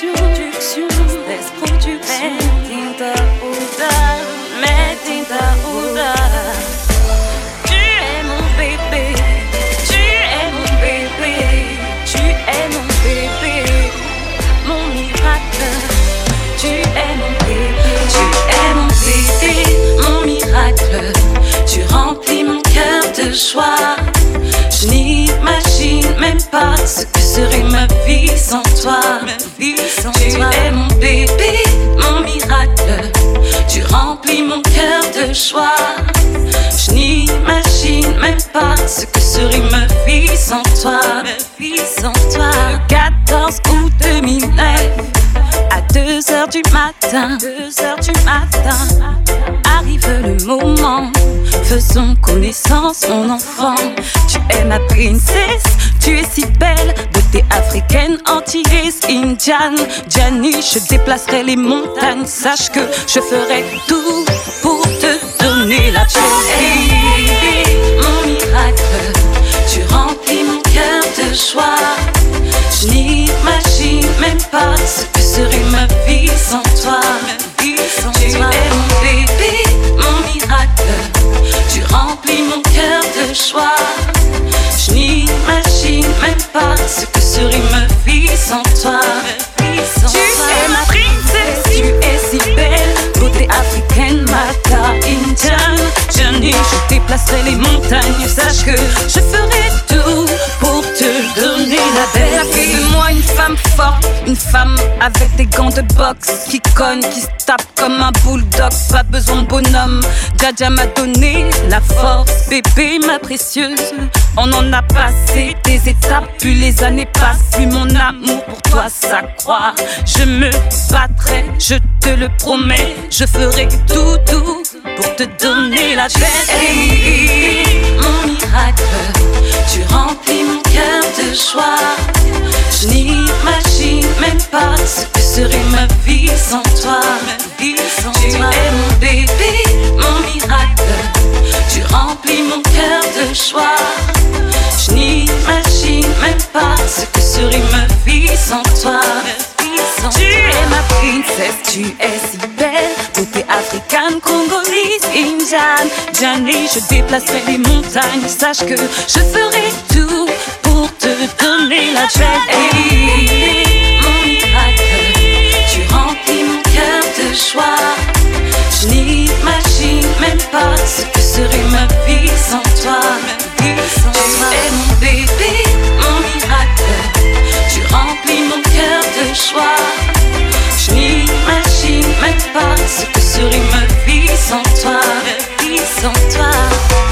Made. Tu es mon bébé, tu es mon bébé, tu es mon bébé, mon miracle. Tu es mon bébé, tu es mon bébé, mon miracle. Tu remplis mon cœur de joie. Je n'imagine même pas ce que serait ma vie sans Je n'imagine même pas ce que serait ma vie sans toi. Vie sans toi. 14 août 2009 à 2 heures du matin. 2 heures du matin. Arrive le moment. Faisons connaissance, mon enfant. Tu es ma princesse, tu es si belle. Beauté africaine, antillaise, indienne. Gianni, je déplacerai les montagnes. Sache que je ferai tout pour Je n'imagine même pas ce que serait ma vie sans toi. tu es mon bébé, mon miracle. Tu remplis mon cœur de joie. Je n'imagine même pas ce que serait ma vie sans toi. tu es ma princesse, tu es si belle. Beauté africaine, mata indienne. Johnny, je déplacerai les montagnes. Sache que je ferai tout belle. Ça fait de moi une femme forte, une femme avec des gants de boxe qui cogne, qui se tape comme un bulldog. Pas besoin de bonhomme. Dja m'a donné la force, bébé, ma précieuse. On en a passé des étapes, puis les années passent, puis mon amour pour toi s'accroît. Je me battrai, je te le promets, je ferai tout, tout pour te donner la tête. mon miracle, tu remplis tu es mon bébé, mon miracle. Tu remplis mon cœur de joie. Je n'imagine même pas ce que serait ma vie sans toi. Tu es ma princesse, tu es si belle. Beauté africaine, congolaise, indienne. Johnny, je déplacerai les montagnes. Sache que je ferai tout pour te donner la paix. ce que serait ma vie sans toi, ma vie sans toi.